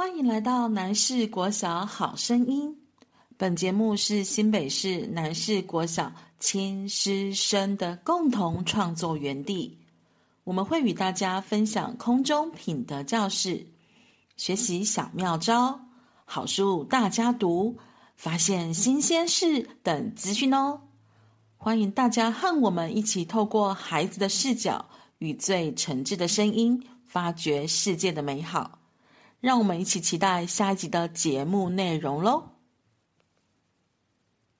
欢迎来到南市国小好声音。本节目是新北市南市国小亲师生的共同创作园地。我们会与大家分享空中品德教室、学习小妙招、好书大家读、发现新鲜事等资讯哦。欢迎大家和我们一起透过孩子的视角与最诚挚的声音，发掘世界的美好。让我们一起期待下一集的节目内容喽！